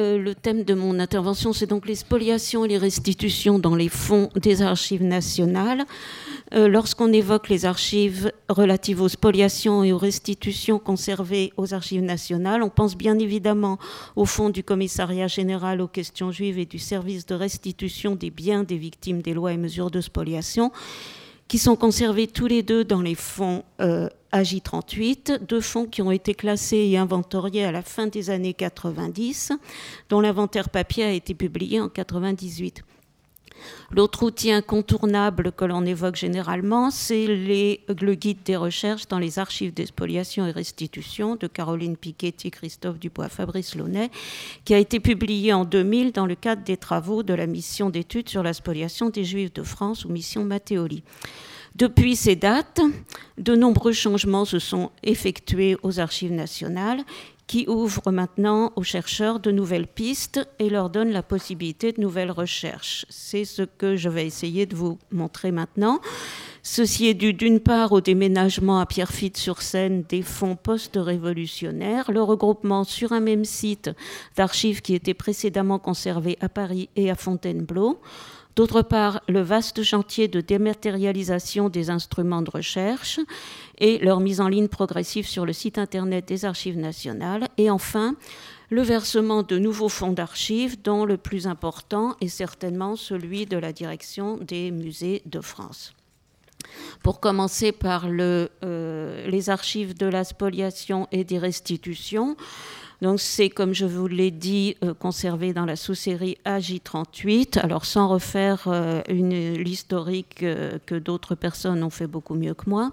euh, le thème de mon intervention, c'est donc les spoliations et les restitutions dans les fonds des archives nationales. Euh, lorsqu'on évoque les archives relatives aux spoliations et aux restitutions conservées aux archives nationales, on pense bien évidemment au fonds du commissariat général aux questions juives et du service de restitution des biens des victimes des lois et mesures de spoliation qui sont conservés tous les deux dans les fonds euh, AJ38, deux fonds qui ont été classés et inventoriés à la fin des années 90, dont l'inventaire papier a été publié en 98. L'autre outil incontournable que l'on évoque généralement, c'est le guide des recherches dans les archives d'expoliation et restitution de Caroline Piketty, Christophe Dubois, Fabrice Launay, qui a été publié en 2000 dans le cadre des travaux de la mission d'études sur la spoliation des Juifs de France ou mission Matteoli. Depuis ces dates, de nombreux changements se sont effectués aux archives nationales qui ouvre maintenant aux chercheurs de nouvelles pistes et leur donne la possibilité de nouvelles recherches. C'est ce que je vais essayer de vous montrer maintenant. Ceci est dû d'une part au déménagement à Pierrefitte-sur-Seine des fonds post-révolutionnaires, le regroupement sur un même site d'archives qui étaient précédemment conservées à Paris et à Fontainebleau, D'autre part, le vaste chantier de dématérialisation des instruments de recherche et leur mise en ligne progressive sur le site Internet des Archives nationales. Et enfin, le versement de nouveaux fonds d'archives, dont le plus important est certainement celui de la direction des musées de France. Pour commencer par euh, les archives de la spoliation et des restitutions, donc c'est, comme je vous l'ai dit, euh, conservé dans la sous-série AJ38. Alors sans refaire euh, l'historique euh, que d'autres personnes ont fait beaucoup mieux que moi,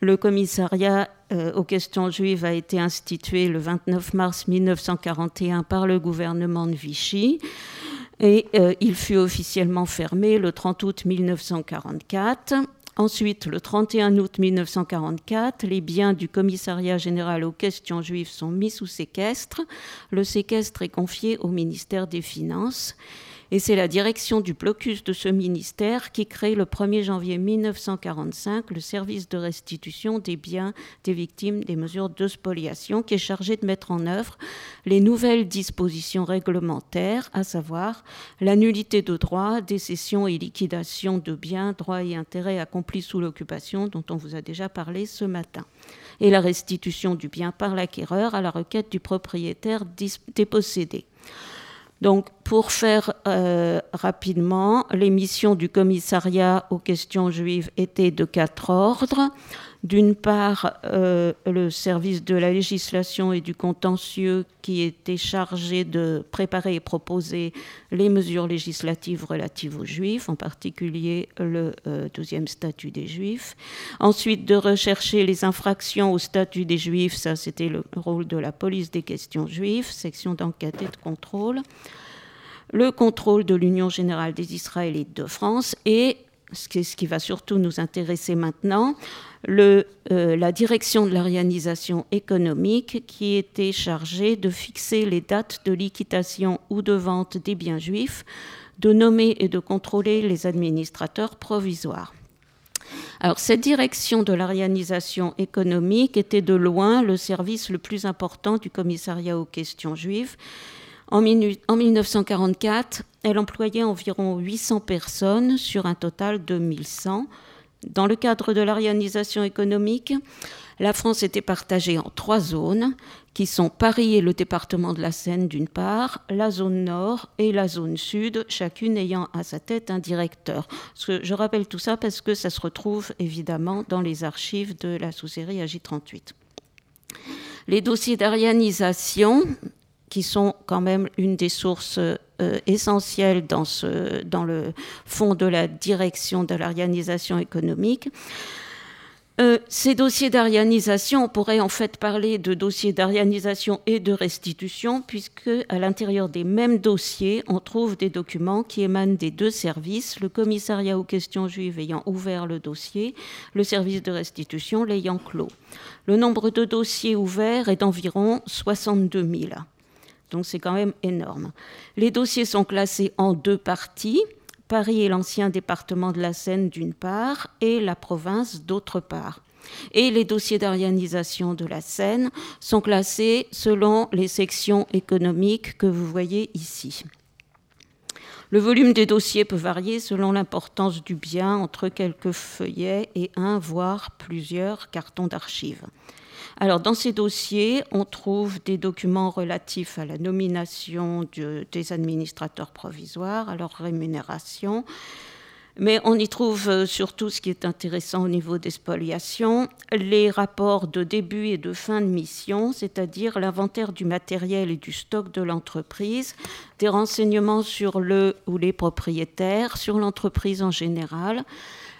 le commissariat aux questions juives a été institué le 29 mars 1941 par le gouvernement de Vichy. Et il fut officiellement fermé le 30 août 1944. Ensuite, le 31 août 1944, les biens du commissariat général aux questions juives sont mis sous séquestre. Le séquestre est confié au ministère des Finances. Et c'est la direction du blocus de ce ministère qui crée le 1er janvier 1945 le service de restitution des biens des victimes des mesures de spoliation qui est chargé de mettre en œuvre les nouvelles dispositions réglementaires, à savoir la nullité de droit, des cessions et liquidations de biens, droits et intérêts accomplis sous l'occupation dont on vous a déjà parlé ce matin et la restitution du bien par l'acquéreur à la requête du propriétaire dépossédé. Donc, pour faire euh, rapidement, les missions du commissariat aux questions juives étaient de quatre ordres. D'une part, euh, le service de la législation et du contentieux qui était chargé de préparer et proposer les mesures législatives relatives aux Juifs, en particulier le euh, deuxième statut des Juifs. Ensuite, de rechercher les infractions au statut des Juifs, ça c'était le rôle de la police des questions juives, section d'enquête et de contrôle. Le contrôle de l'Union générale des Israélites de France et ce qui va surtout nous intéresser maintenant, euh, la direction de l'organisation économique qui était chargée de fixer les dates de liquidation ou de vente des biens juifs, de nommer et de contrôler les administrateurs provisoires. Alors, cette direction de l'organisation économique était de loin le service le plus important du commissariat aux questions juives. En 1944, elle employait environ 800 personnes sur un total de 1100 dans le cadre de l'organisation économique, la France était partagée en trois zones, qui sont Paris et le département de la Seine d'une part, la zone nord et la zone sud, chacune ayant à sa tête un directeur. Je rappelle tout ça parce que ça se retrouve évidemment dans les archives de la sous-série AJ38. Les dossiers d'arianisation qui sont quand même une des sources euh, essentielles dans, le fond de la direction de l'organisation économique. Euh, ces dossiers d'arianisation, on pourrait en fait parler de dossiers d'arianisation et de restitution, puisque à l'intérieur des mêmes dossiers, on trouve des documents qui émanent des deux services, le commissariat aux questions juives ayant ouvert le dossier, le service de restitution l'ayant clos. Le nombre de dossiers ouverts est d'environ 62 000. Donc c'est quand même énorme. Les dossiers sont classés en deux parties. Paris et l'ancien département de la Seine d'une part et la province d'autre part. Et les dossiers d'arianisation de la Seine sont classés selon les sections économiques que vous voyez ici. Le volume des dossiers peut varier selon l'importance du bien, entre quelques feuillets et un, voire plusieurs cartons d'archives. Alors, dans ces dossiers, on trouve des documents relatifs à la nomination des administrateurs provisoires, à leur rémunération, mais on y trouve euh, surtout ce qui est intéressant au niveau des spoliations, les rapports de début et de fin de mission, c'est-à-dire l'inventaire du matériel et du stock de l'entreprise, des renseignements sur le ou les propriétaires, sur l'entreprise en général,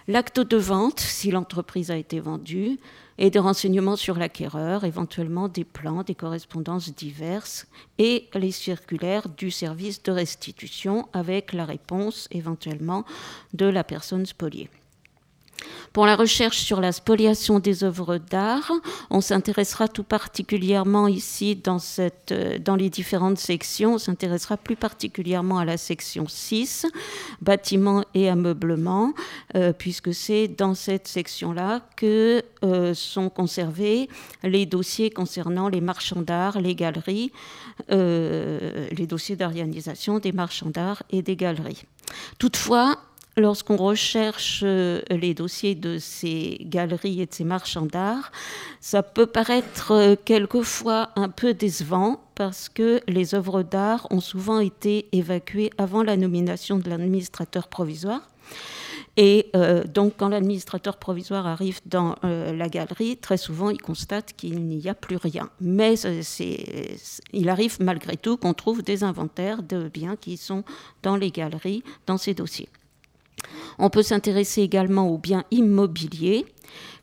l'acte de vente si l'entreprise a été vendue, et des renseignements sur l'acquéreur, éventuellement des plans, des correspondances diverses et les circulaires du service de restitution avec la réponse éventuellement de la personne spoliée. Pour la recherche sur la spoliation des œuvres d'art, on s'intéressera tout particulièrement ici dans, euh, les différentes sections, on s'intéressera plus particulièrement à la section 6, bâtiments et ameublement, euh, puisque c'est dans cette section-là que euh, sont conservés les dossiers concernant les marchands d'art, les galeries, les dossiers d'arianisation des marchands d'art et des galeries. Toutefois, lorsqu'on recherche euh, les dossiers de ces galeries et de ces marchands d'art, ça peut paraître euh, quelquefois un peu décevant parce que les œuvres d'art ont souvent été évacuées avant la nomination de l'administrateur provisoire. Et euh, donc, quand l'administrateur provisoire arrive dans la galerie, très souvent, il constate qu'il n'y a plus rien. Mais il arrive malgré tout qu'on trouve des inventaires de biens qui sont dans les galeries, dans ces dossiers. On peut s'intéresser également aux biens immobiliers,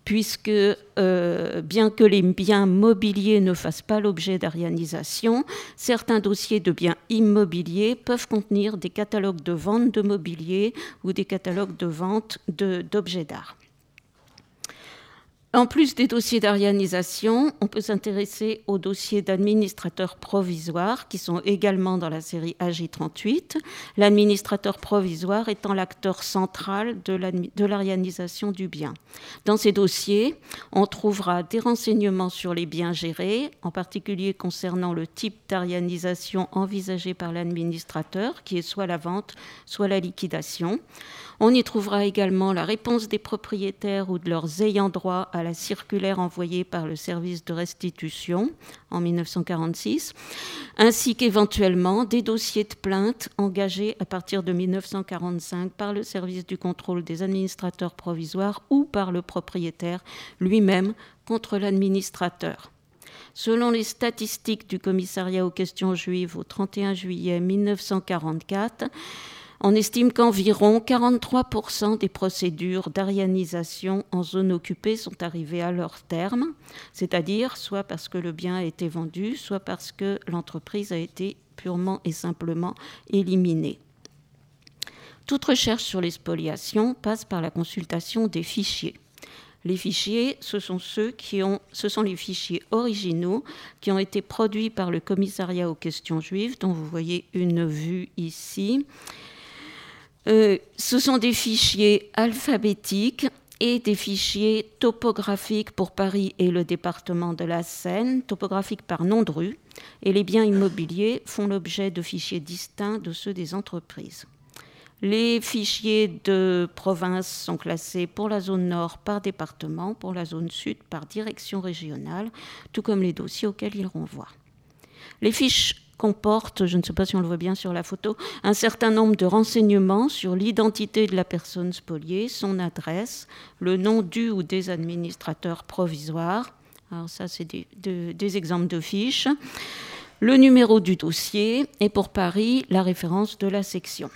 puisque euh, bien que les biens mobiliers ne fassent pas l'objet d'arianisation, certains dossiers de biens immobiliers peuvent contenir des catalogues de vente de mobilier ou des catalogues de vente d'objets d'art. En plus des dossiers d'arianisation, on peut s'intéresser aux dossiers d'administrateurs provisoires qui sont également dans la série AJ38, l'administrateur provisoire étant l'acteur central de l'arianisation du bien. Dans ces dossiers, on trouvera des renseignements sur les biens gérés, en particulier concernant le type d'arianisation envisagé par l'administrateur, qui est soit la vente, soit la liquidation. On y trouvera également la réponse des propriétaires ou de leurs ayants droit à la circulaire envoyée par le service de restitution en 1946, ainsi qu'éventuellement des dossiers de plainte engagés à partir de 1945 par le service du contrôle des administrateurs provisoires ou par le propriétaire lui-même contre l'administrateur. Selon les statistiques du commissariat aux questions juives au 31 juillet 1944, on estime qu'environ 43% des procédures d'arianisation en zone occupée sont arrivées à leur terme, c'est-à-dire soit parce que le bien a été vendu, soit parce que l'entreprise a été purement et simplement éliminée. Toute recherche sur les spoliations passe par la consultation des fichiers. Les fichiers, ce sont ceux qui ont, ce sont les fichiers originaux qui ont été produits par le commissariat aux questions juives, dont vous voyez une vue ici, euh, ce sont des fichiers alphabétiques et des fichiers topographiques pour Paris et le département de la Seine, topographiques par nom de rue, et les biens immobiliers font l'objet de fichiers distincts de ceux des entreprises. Les fichiers de province sont classés pour la zone nord par département, pour la zone sud par direction régionale, tout comme les dossiers auxquels ils renvoient. Les fiches comporte, je ne sais pas si on le voit bien sur la photo, un certain nombre de renseignements sur l'identité de la personne spoliée, son adresse, le nom du ou des administrateurs provisoires. Alors ça, c'est des, des exemples de fiches. Le numéro du dossier et pour Paris, la référence de la section.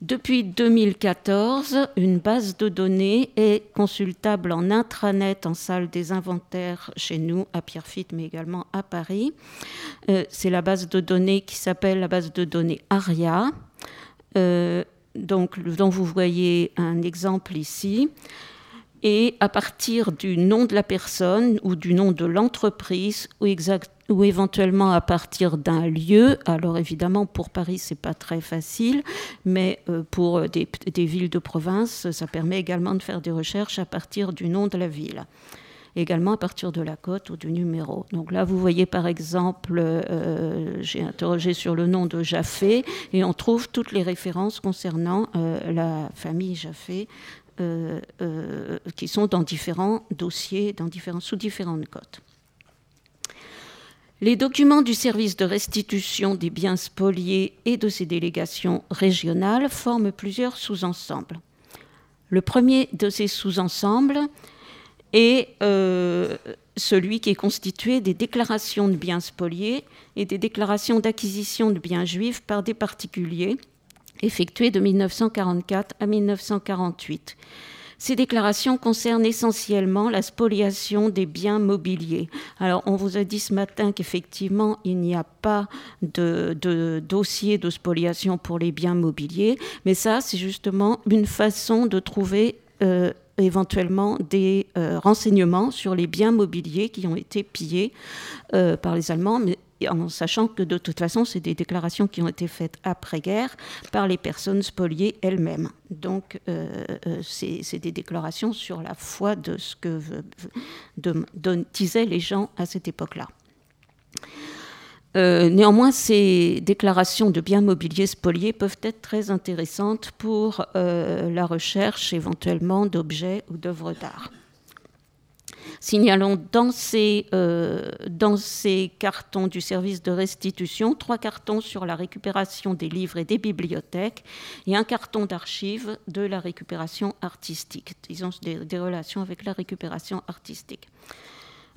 Depuis 2014, une base de données est consultable en intranet en salle des inventaires chez nous, à Pierrefitte, mais également à Paris. Euh, c'est la base de données qui s'appelle la base de données ARIA, euh, donc, dont vous voyez un exemple ici. Et à partir du nom de la personne ou du nom de l'entreprise ou, ou éventuellement à partir d'un lieu. Alors évidemment, pour Paris, c'est pas très facile, mais euh, pour des, villes de province, ça permet également de faire des recherches à partir du nom de la ville également à partir de la cote ou du numéro. Donc là, vous voyez par exemple, euh, j'ai interrogé sur le nom de Jaffé et on trouve toutes les références concernant euh, la famille Jaffé qui sont dans différents dossiers, dans différents, sous différentes cotes. Les documents du service de restitution des biens spoliés et de ses délégations régionales forment plusieurs sous-ensembles. Le premier de ces sous-ensembles est euh, celui qui est constitué des déclarations de biens spoliés et des déclarations d'acquisition de biens juifs par des particuliers effectuées de 1944 à 1948. Ces déclarations concernent essentiellement la spoliation des biens mobiliers. Alors, on vous a dit ce matin qu'effectivement, il n'y a pas de, dossier de spoliation pour les biens mobiliers, mais ça, c'est justement une façon de trouver euh, éventuellement des euh, renseignements sur les biens mobiliers qui ont été pillés euh, par les Allemands, en sachant que de toute façon, c'est des déclarations qui ont été faites après-guerre par les personnes spoliées elles-mêmes. Donc, euh, euh, c'est des déclarations sur la foi de ce que disaient les gens à cette époque-là. Euh, néanmoins, ces déclarations de biens mobiliers spoliés peuvent être très intéressantes pour la recherche éventuellement d'objets ou d'œuvres d'art. Signalons dans ces, euh, dans ces cartons du service de restitution trois cartons sur la récupération des livres et des bibliothèques et un carton d'archives de la récupération artistique, disons des relations avec la récupération artistique.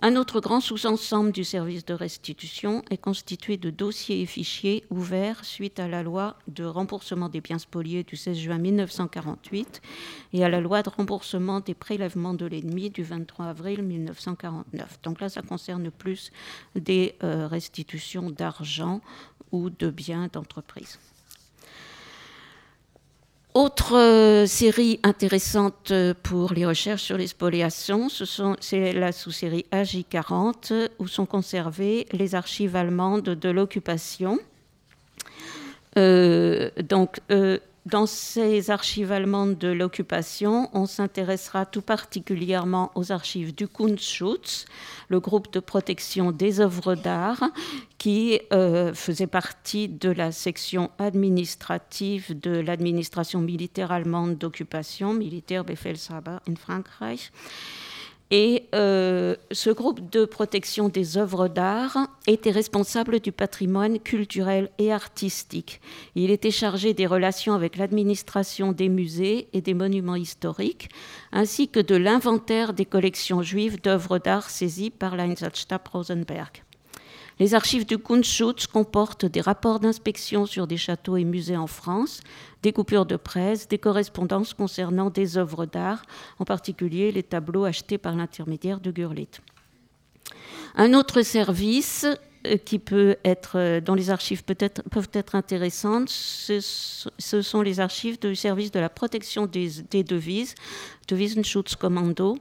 Un autre grand sous-ensemble du service de restitution est constitué de dossiers et fichiers ouverts suite à la loi de remboursement des biens spoliés du 16 juin 1948 et à la loi de remboursement des prélèvements de l'ennemi du 23 avril 1949. Donc là, ça concerne plus des euh, restitutions d'argent ou de biens d'entreprise. Autre euh, série intéressante pour les recherches sur les spoliations, c'est la sous-série AJ40 où sont conservées les archives allemandes de l'occupation. Euh, donc, euh, dans ces archives allemandes de l'occupation, on s'intéressera tout particulièrement aux archives du Kunstschutz, le groupe de protection des œuvres d'art, qui euh, faisait partie de la section administrative de l'administration militaire allemande d'occupation, militaire Befehlshaber in Frankreich et euh, ce groupe de protection des œuvres d'art était responsable du patrimoine culturel et artistique. Il était chargé des relations avec l'administration des musées et des monuments historiques, ainsi que de l'inventaire des collections juives d'œuvres d'art saisies par l'Einsatzstab Rosenberg. Les archives du Kunstschutz comportent des rapports d'inspection sur des châteaux et musées en France, des coupures de presse, des correspondances concernant des œuvres d'art, en particulier les tableaux achetés par l'intermédiaire de Gurlit. Un autre service euh, qui peut être, euh, dont les archives peut être, peuvent être intéressantes, ce, sont les archives du service de la protection des, des devises, Devisenschutzkommando,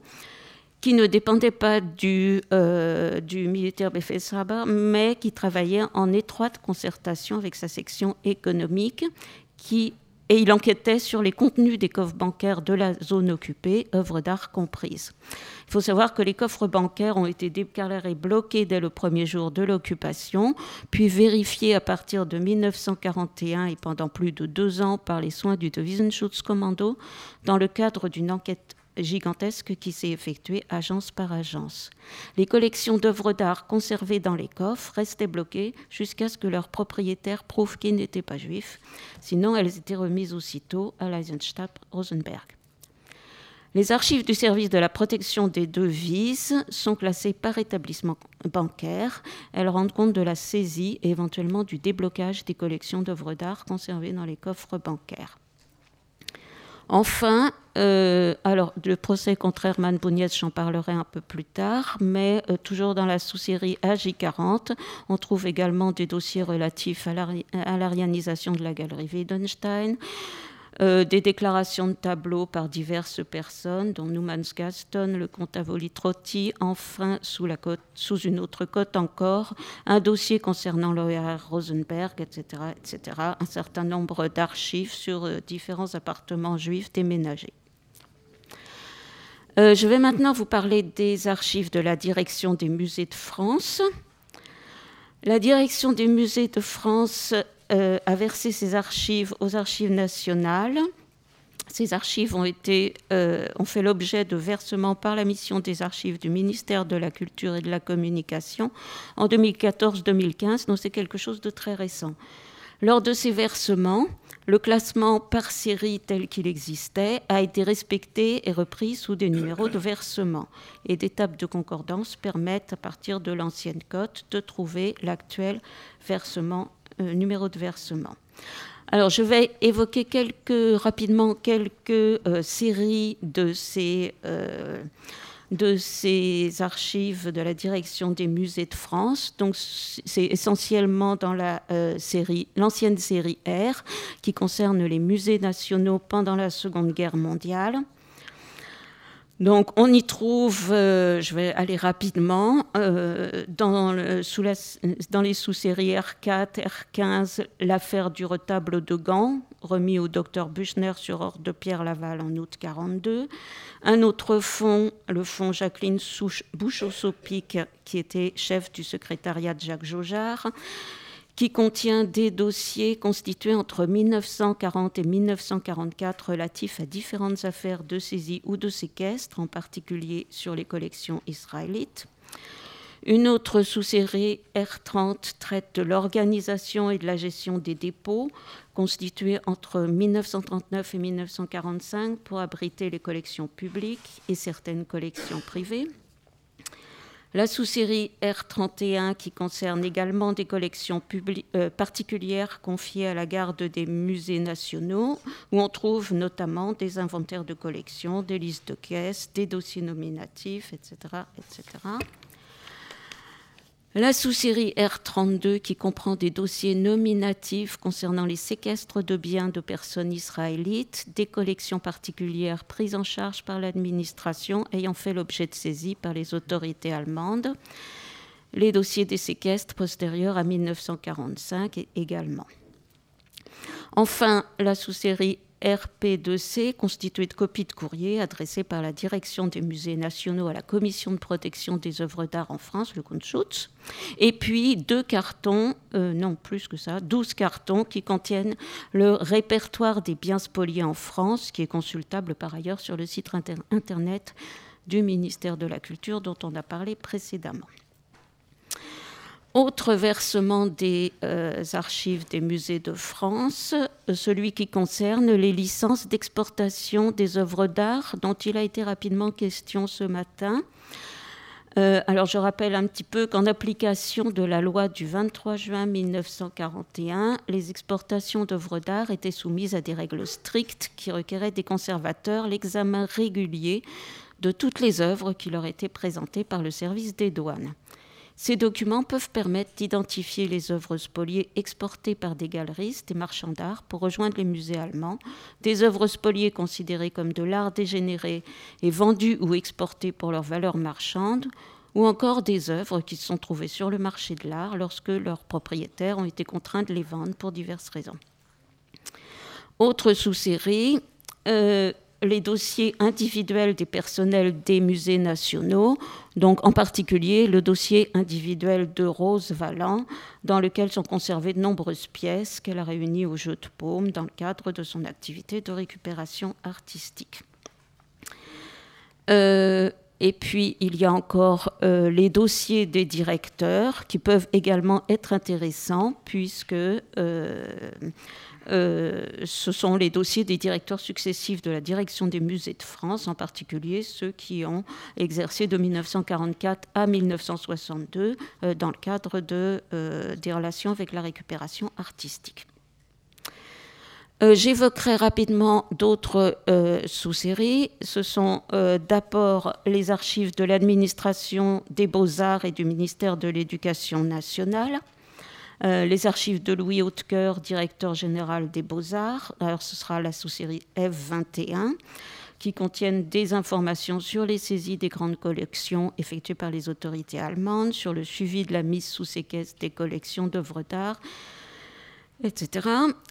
qui ne dépendait pas du, euh, militaire Befehlshaber, mais qui travaillait en étroite concertation avec sa section économique, qui, et il enquêtait sur les contenus des coffres bancaires de la zone occupée, œuvres d'art comprises. Il faut savoir que les coffres bancaires ont été déclarés bloqués dès le premier jour de l'occupation, puis vérifiés à partir de 1941 et pendant plus de deux ans par les soins du Devisenschutzkommando dans le cadre d'une enquête gigantesque qui s'est effectuée agence par agence. Les collections d'œuvres d'art conservées dans les coffres restaient bloquées jusqu'à ce que leurs propriétaires prouvent qu'ils n'étaient pas juifs, sinon elles étaient remises aussitôt à l'Eisenstadt Rosenberg. Les archives du service de la protection des devises sont classées par établissement bancaire. Elles rendent compte de la saisie et éventuellement du déblocage des collections d'œuvres d'art conservées dans les coffres bancaires. Enfin, euh, alors le procès contre Hermann Bouniès, j'en parlerai un peu plus tard, mais euh, toujours dans la sous-série AJ40, on trouve également des dossiers relatifs à l'arianisation de la galerie Wittgenstein, euh, des déclarations de tableaux par diverses personnes, dont Newman Gaston, le comte Avoli Trotti, enfin, sous, la côte, sous une autre cote encore, un dossier concernant Loya Rosenberg, etc., etc., un certain nombre d'archives sur différents appartements juifs déménagés. Euh, je vais maintenant vous parler des archives de la direction des musées de France. La direction des musées de France euh, a versé ses archives aux archives nationales. Ces archives ont, euh, ont fait l'objet de versements par la mission des archives du ministère de la Culture et de la Communication en 2014-2015, donc c'est quelque chose de très récent. Lors de ces versements, le classement par série tel qu'il existait a été respecté et repris sous des numéros de versement. Et des tables de concordance permettent, à partir de l'ancienne cote, de trouver l'actuel euh, numéro de versement. Alors, je vais évoquer rapidement quelques euh, séries de ces, euh, de ces archives de la direction des musées de France. Donc, c'est essentiellement dans la série, l'ancienne série R, qui concerne les musées nationaux pendant la Seconde Guerre mondiale. Donc on y trouve, euh, je vais aller rapidement, euh, dans, les sous-séries R4, R15, l'affaire du retable de Gand, remis au docteur Buchner sur ordre de Pierre Laval en août 42. Un autre fonds, le fonds Jacqueline Bouchot-Sopic, qui était chef du secrétariat de Jacques Jaujard qui contient des dossiers constitués entre 1940 et 1944 relatifs à différentes affaires de saisie ou de séquestre, en particulier sur les collections israélites. Une autre sous-série R30 traite de l'organisation et de la gestion des dépôts constitués entre 1939 et 1945 pour abriter les collections publiques et certaines collections privées. La sous-série R31 qui concerne également des collections euh, particulières confiées à la garde des musées nationaux, où on trouve notamment des inventaires de collections, des listes de caisses, des dossiers nominatifs, etc. etc. La sous-série R32 qui comprend des dossiers nominatifs concernant les séquestres de biens de personnes israélites, des collections particulières prises en charge par l'administration ayant fait l'objet de saisie par les autorités allemandes, les dossiers des séquestres postérieurs à 1945 également. Enfin, la sous-série RP2C, constitué de copies de courrier adressées par la direction des musées nationaux à la Commission de protection des œuvres d'art en France, le Kunstschutz, et puis deux cartons, euh, non plus que ça, douze cartons qui contiennent le répertoire des biens spoliés en France, qui est consultable par ailleurs sur le site internet du ministère de la Culture dont on a parlé précédemment. Autre versement des euh, archives des musées de France, euh, celui qui concerne les licences d'exportation des œuvres d'art dont il a été rapidement question ce matin. Euh, alors je rappelle un petit peu qu'en application de la loi du 23 juin 1941, les exportations d'œuvres d'art étaient soumises à des règles strictes qui requéraient des conservateurs l'examen régulier de toutes les œuvres qui leur étaient présentées par le service des douanes. Ces documents peuvent permettre d'identifier les œuvres spoliées exportées par des galeristes, des marchands d'art pour rejoindre les musées allemands, des œuvres spoliées considérées comme de l'art dégénéré et vendues ou exportées pour leur valeur marchande, ou encore des œuvres qui se sont trouvées sur le marché de l'art lorsque leurs propriétaires ont été contraints de les vendre pour diverses raisons. Autre sous-série, euh, les dossiers individuels des personnels des musées nationaux, donc en particulier le dossier individuel de Rose Valland, dans lequel sont conservées de nombreuses pièces qu'elle a réunies au jeu de paume dans le cadre de son activité de récupération artistique. Euh, et puis, il y a encore euh, les dossiers des directeurs qui peuvent également être intéressants puisque euh, euh, ce sont les dossiers des directeurs successifs de la direction des musées de France, en particulier ceux qui ont exercé de 1944 à 1962 euh, dans le cadre euh, des relations avec la récupération artistique. J'évoquerai rapidement d'autres sous-séries. Ce sont d'abord les archives de l'administration des beaux-arts et du ministère de l'Éducation nationale Euh, les archives de Louis Hautecoeur, directeur général des Beaux-Arts. Alors, ce sera la sous-série F21 qui contiennent des informations sur les saisies des grandes collections effectuées par les autorités allemandes, sur le suivi de la mise sous séquestre des collections d'œuvres d'art, etc.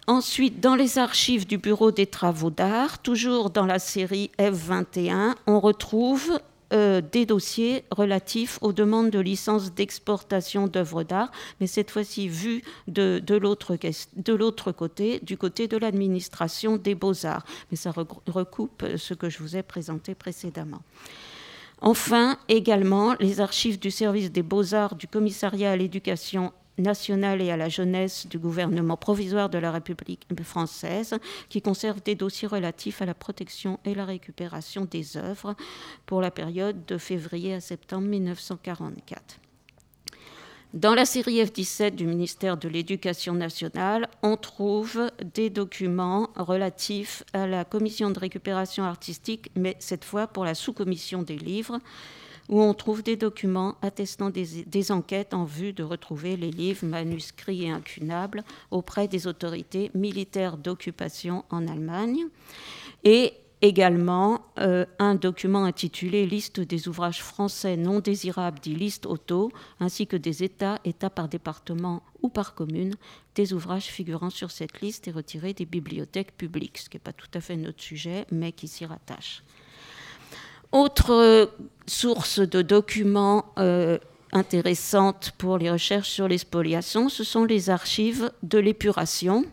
Ensuite, dans les archives du Bureau des travaux d'art, toujours dans la série F21, on retrouve euh, des dossiers relatifs aux demandes de licence d'exportation d'œuvres d'art, mais cette fois-ci vu de, de l'autre côté, du côté de l'administration des beaux-arts. Mais ça recoupe ce que je vous ai présenté précédemment. Enfin, également, les archives du service des beaux-arts du commissariat à l'éducation nationale et à la jeunesse du gouvernement provisoire de la République française, qui conserve des dossiers relatifs à la protection et la récupération des œuvres pour la période de février à septembre 1944. Dans la série F17 du ministère de l'Éducation nationale, on trouve des documents relatifs à la commission de récupération artistique, mais cette fois pour la sous-commission des livres, où on trouve des documents attestant des, enquêtes en vue de retrouver les livres manuscrits et incunables auprès des autorités militaires d'occupation en Allemagne. Et également euh, un document intitulé Liste des ouvrages français non désirables, dit liste auto, ainsi que des états, états par département ou par commune, des ouvrages figurant sur cette liste et retirés des bibliothèques publiques, ce qui n'est pas tout à fait notre sujet, mais qui s'y rattache. Autre source de documents euh, intéressantes pour les recherches sur les spoliations, ce sont les archives de l'épuration,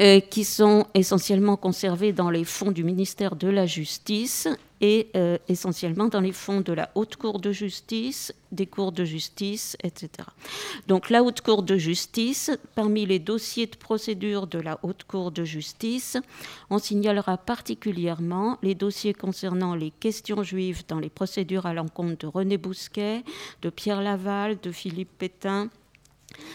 euh, qui sont essentiellement conservées dans les fonds du ministère de la Justice et euh, essentiellement dans les fonds de la Haute Cour de justice, des cours de justice, etc. Donc la Haute Cour de justice, parmi les dossiers de procédure de la Haute Cour de justice, on signalera particulièrement les dossiers concernant les questions juives dans les procédures à l'encontre de René Bousquet, de Pierre Laval, de Philippe Pétain,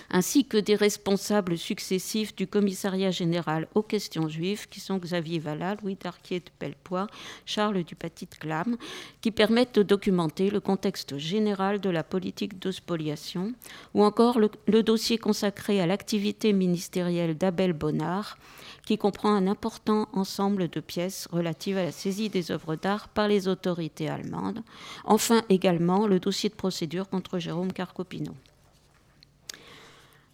ainsi que des responsables successifs du commissariat général aux questions juives, qui sont Xavier Vallat, Louis Darquier de Pellepoix, Charles Dupatit-Clam, qui permettent de documenter le contexte général de la politique de spoliation, ou encore le, le dossier consacré à l'activité ministérielle d'Abel Bonnard, qui comprend un important ensemble de pièces relatives à la saisie des œuvres d'art par les autorités allemandes. Enfin également le dossier de procédure contre Jérôme Carcopino.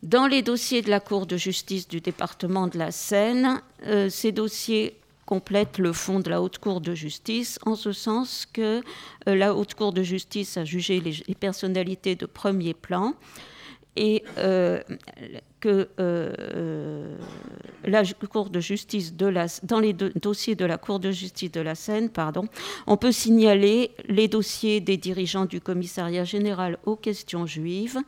Dans les dossiers de la Cour de justice du département de la Seine, euh, ces dossiers complètent le fond de la Haute Cour de justice, en ce sens que euh, la Haute Cour de justice a jugé les, personnalités de premier plan et euh, que la Cour de justice dans les dossiers de la Cour de justice de la Seine, pardon, on peut signaler les dossiers des dirigeants du commissariat général aux questions juives,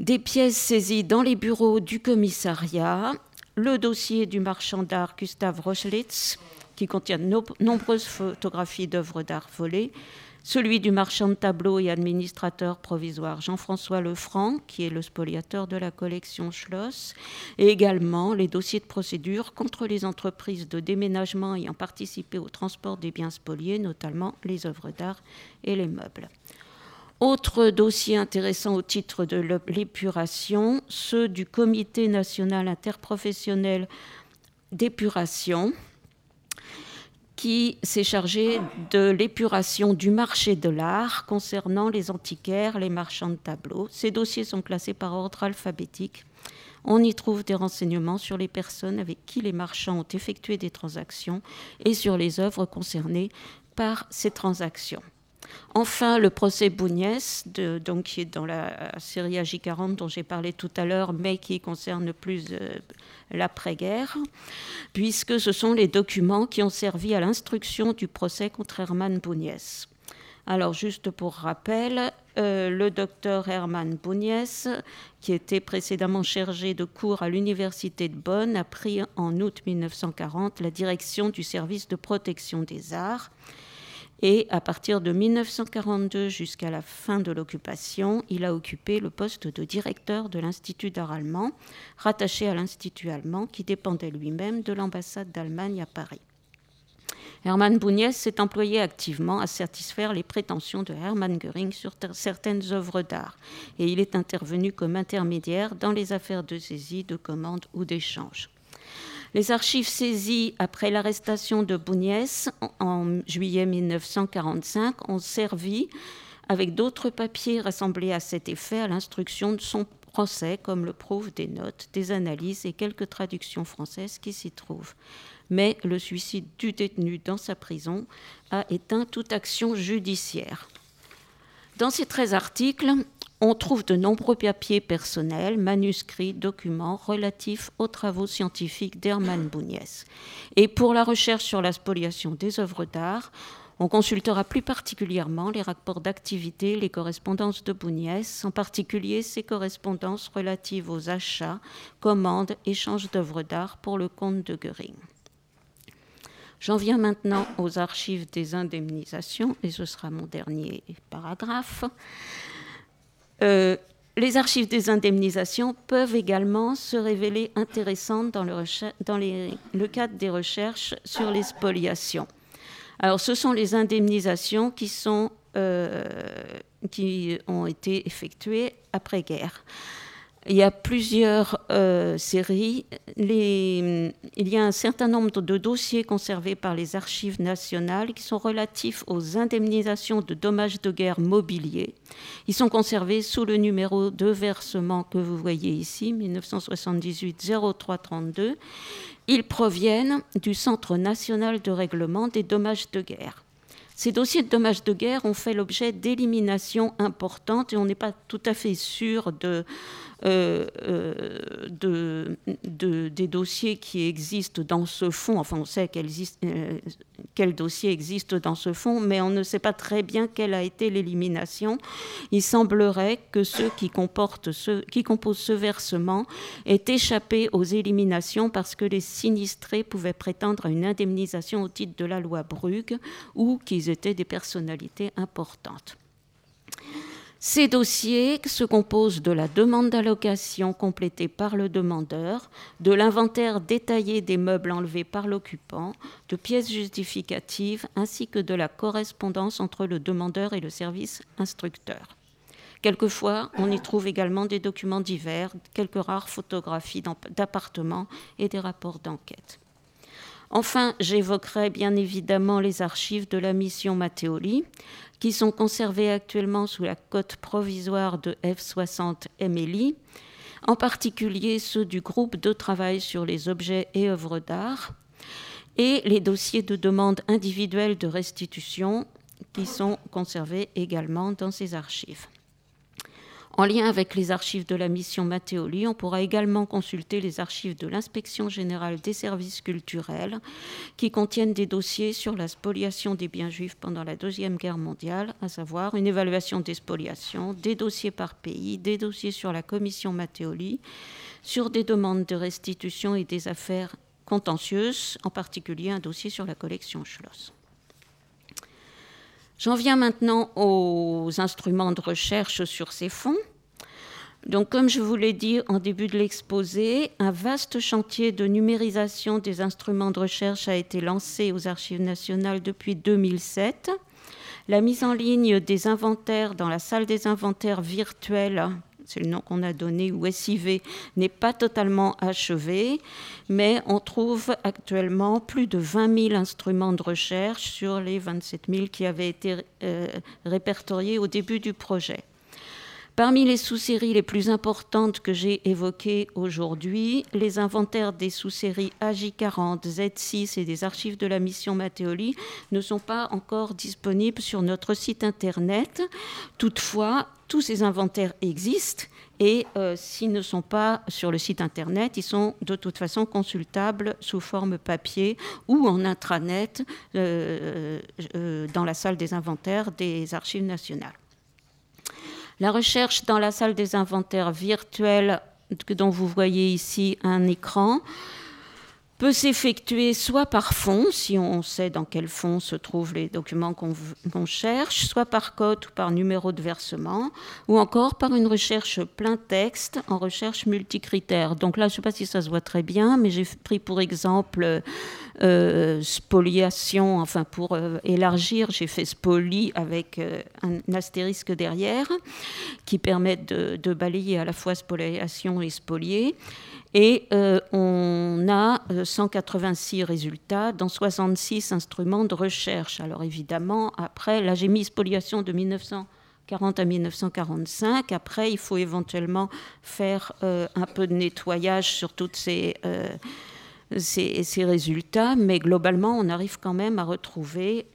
des pièces saisies dans les bureaux du commissariat, le dossier du marchand d'art Gustave Rochlitz, qui contient de nombreuses photographies d'œuvres d'art volées, celui du marchand de tableaux et administrateur provisoire Jean-François Lefranc, qui est le spoliateur de la collection Schloss, et également les dossiers de procédure contre les entreprises de déménagement ayant participé au transport des biens spoliés, notamment les œuvres d'art et les meubles. Autre dossier intéressant au titre de l'épuration, ceux du Comité national interprofessionnel d'épuration, qui s'est chargé de l'épuration du marché de l'art concernant les antiquaires, les marchands de tableaux. Ces dossiers sont classés par ordre alphabétique. On y trouve des renseignements sur les personnes avec qui les marchands ont effectué des transactions et sur les œuvres concernées par ces transactions. Enfin, le procès Bougnès, donc, qui est dans la série AJ40 dont j'ai parlé tout à l'heure, mais qui concerne plus euh, l'après-guerre, puisque ce sont les documents qui ont servi à l'instruction du procès contre Hermann Bougnès. Alors, juste pour rappel, euh, le docteur Hermann Bougnès, qui était précédemment chargé de cours à l'Université de Bonn, a pris en août 1940 la direction du service de protection des arts et à partir de 1942 jusqu'à la fin de l'occupation, il a occupé le poste de directeur de l'Institut d'art allemand, rattaché à l'Institut allemand qui dépendait lui-même de l'ambassade d'Allemagne à Paris. Hermann Bouniès s'est employé activement à satisfaire les prétentions de Hermann Göring sur certaines œuvres d'art, et il est intervenu comme intermédiaire dans les affaires de saisie, de commande ou d'échange. Les archives saisies après l'arrestation de Bouniès en juillet 1945 ont servi, avec d'autres papiers rassemblés à cet effet, à l'instruction de son procès, comme le prouvent des notes, des analyses et quelques traductions françaises qui s'y trouvent. Mais le suicide du détenu dans sa prison a éteint toute action judiciaire. Dans ces 13 articles, on trouve de nombreux papiers personnels, manuscrits, documents relatifs aux travaux scientifiques d'Hermann Bouniès. Et pour la recherche sur la spoliation des œuvres d'art, on consultera plus particulièrement les rapports d'activité, les correspondances de Bouniès, en particulier ses correspondances relatives aux achats, commandes, échanges d'œuvres d'art pour le compte de Göring. J'en viens maintenant aux archives des indemnisations, et ce sera mon dernier paragraphe. Euh, les archives des indemnisations peuvent également se révéler intéressantes dans, le, cadre des recherches sur les spoliations. Alors, ce sont les indemnisations qui, euh, qui ont été effectuées après-guerre. Il y a plusieurs euh, séries. il y a un certain nombre de dossiers conservés par les archives nationales qui sont relatifs aux indemnisations de dommages de guerre mobiliers. Ils sont conservés sous le numéro de versement que vous voyez ici, 1978-0332. Ils proviennent du Centre national de règlement des dommages de guerre. Ces dossiers de dommages de guerre ont fait l'objet d'éliminations importantes et on n'est pas tout à fait sûr de, euh, euh, de, des dossiers qui existent dans ce fonds. Enfin, on sait euh, quel dossier existe dans ce fonds, mais on ne sait pas très bien quelle a été l'élimination. Il semblerait que ceux qui, qui composent ce versement aient échappé aux éliminations parce que les sinistrés pouvaient prétendre à une indemnisation au titre de la loi Brugge ou qu'ils étaient des personnalités importantes. Ces dossiers se composent de la demande d'allocation complétée par le demandeur, de l'inventaire détaillé des meubles enlevés par l'occupant, de pièces justificatives, ainsi que de la correspondance entre le demandeur et le service instructeur. Quelquefois, on y trouve également des documents divers, quelques rares photographies d'appartements et des rapports d'enquête. Enfin, j'évoquerai bien évidemment les archives de la mission Matteoli, qui sont conservées actuellement sous la cote provisoire de F60 MLI, en particulier ceux du groupe de travail sur les objets et œuvres d'art, et les dossiers de demande individuelle de restitution qui sont conservés également dans ces archives. En lien avec les archives de la mission Matteoli, on pourra également consulter les archives de l'Inspection générale des services culturels qui contiennent des dossiers sur la spoliation des biens juifs pendant la Deuxième Guerre mondiale, à savoir une évaluation des spoliations, des dossiers par pays, des dossiers sur la commission Matteoli, sur des demandes de restitution et des affaires contentieuses, en particulier un dossier sur la collection Schloss. J'en viens maintenant aux instruments de recherche sur ces fonds. Donc, comme je vous l'ai dit en début de l'exposé, un vaste chantier de numérisation des instruments de recherche a été lancé aux Archives nationales depuis 2007. La mise en ligne des inventaires dans la salle des inventaires virtuels c'est le nom qu'on a donné, ou SIV, n'est pas totalement achevé, mais on trouve actuellement plus de 20 000 instruments de recherche sur les 27 000 qui avaient été euh, répertoriés au début du projet. Parmi les sous-séries les plus importantes que j'ai évoquées aujourd'hui, les inventaires des sous-séries AJ40, Z6 et des archives de la mission Matteoli ne sont pas encore disponibles sur notre site internet. Toutefois, tous ces inventaires existent et euh, s'ils ne sont pas sur le site internet, ils sont de toute façon consultables sous forme papier ou en intranet euh, euh, dans la salle des inventaires des archives nationales. La recherche dans la salle des inventaires virtuels dont vous voyez ici un écran peut s'effectuer soit par fond, si on sait dans quel fond se trouvent les documents qu'on cherche, soit par code ou par numéro de versement, ou encore par une recherche plein texte en recherche multicritère. Donc là, je ne sais pas si ça se voit très bien, mais j'ai pris pour exemple euh, spoliation, enfin pour euh, élargir, j'ai fait spoli avec euh, un astérisque derrière, qui permet de, balayer à la fois spoliation et spolier. Et euh, on a 186 euh, résultats dans 66 instruments de recherche. Alors évidemment, après, là j'ai mis spoliation de 1940 à 1945. Après, il faut éventuellement faire euh, un peu de nettoyage sur tous ces, ces, résultats, mais globalement, on arrive quand même à retrouver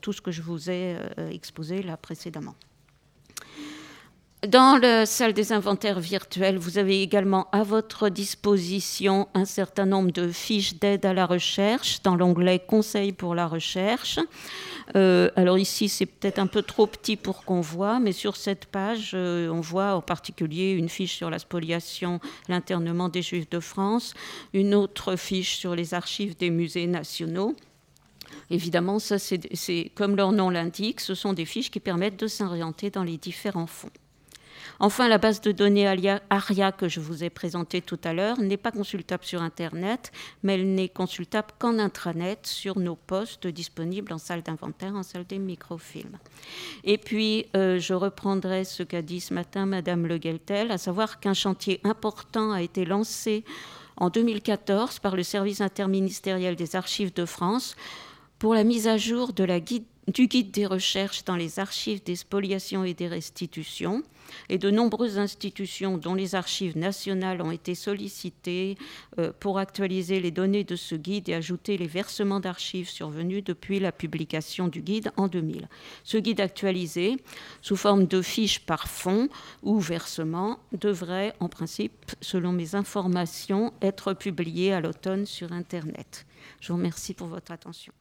tout ce que je vous ai exposé là précédemment. Dans la salle des inventaires virtuels, vous avez également à votre disposition un certain nombre de fiches d'aide à la recherche dans l'onglet Conseils pour la recherche. Euh, alors ici, c'est peut-être un peu trop petit pour qu'on voit, mais sur cette page, euh, on voit en particulier une fiche sur la spoliation, l'internement des Juifs de France, une autre fiche sur les archives des musées nationaux. Évidemment, ça, c'est comme leur nom l'indique, ce sont des fiches qui permettent de s'orienter dans les différents fonds. Enfin, la base de données ARIA que je vous ai présentée tout à l'heure n'est pas consultable sur Internet, mais elle n'est consultable qu'en intranet sur nos postes disponibles en salle d'inventaire, en salle des microfilms. Et puis, euh, je reprendrai ce qu'a dit ce matin Madame Le Geltel, à savoir qu'un chantier important a été lancé en 2014 par le service interministériel des archives de France pour la mise à jour guide du guide des recherches dans les archives des spoliations et des restitutions. Et de nombreuses institutions, dont les archives nationales, ont été sollicitées euh, pour actualiser les données de ce guide et ajouter les versements d'archives survenus depuis la publication du guide en 2000. Ce guide actualisé, sous forme de fiches par fonds ou versement, devrait, en principe, selon mes informations, être publié à l'automne sur Internet. Je vous remercie pour votre attention.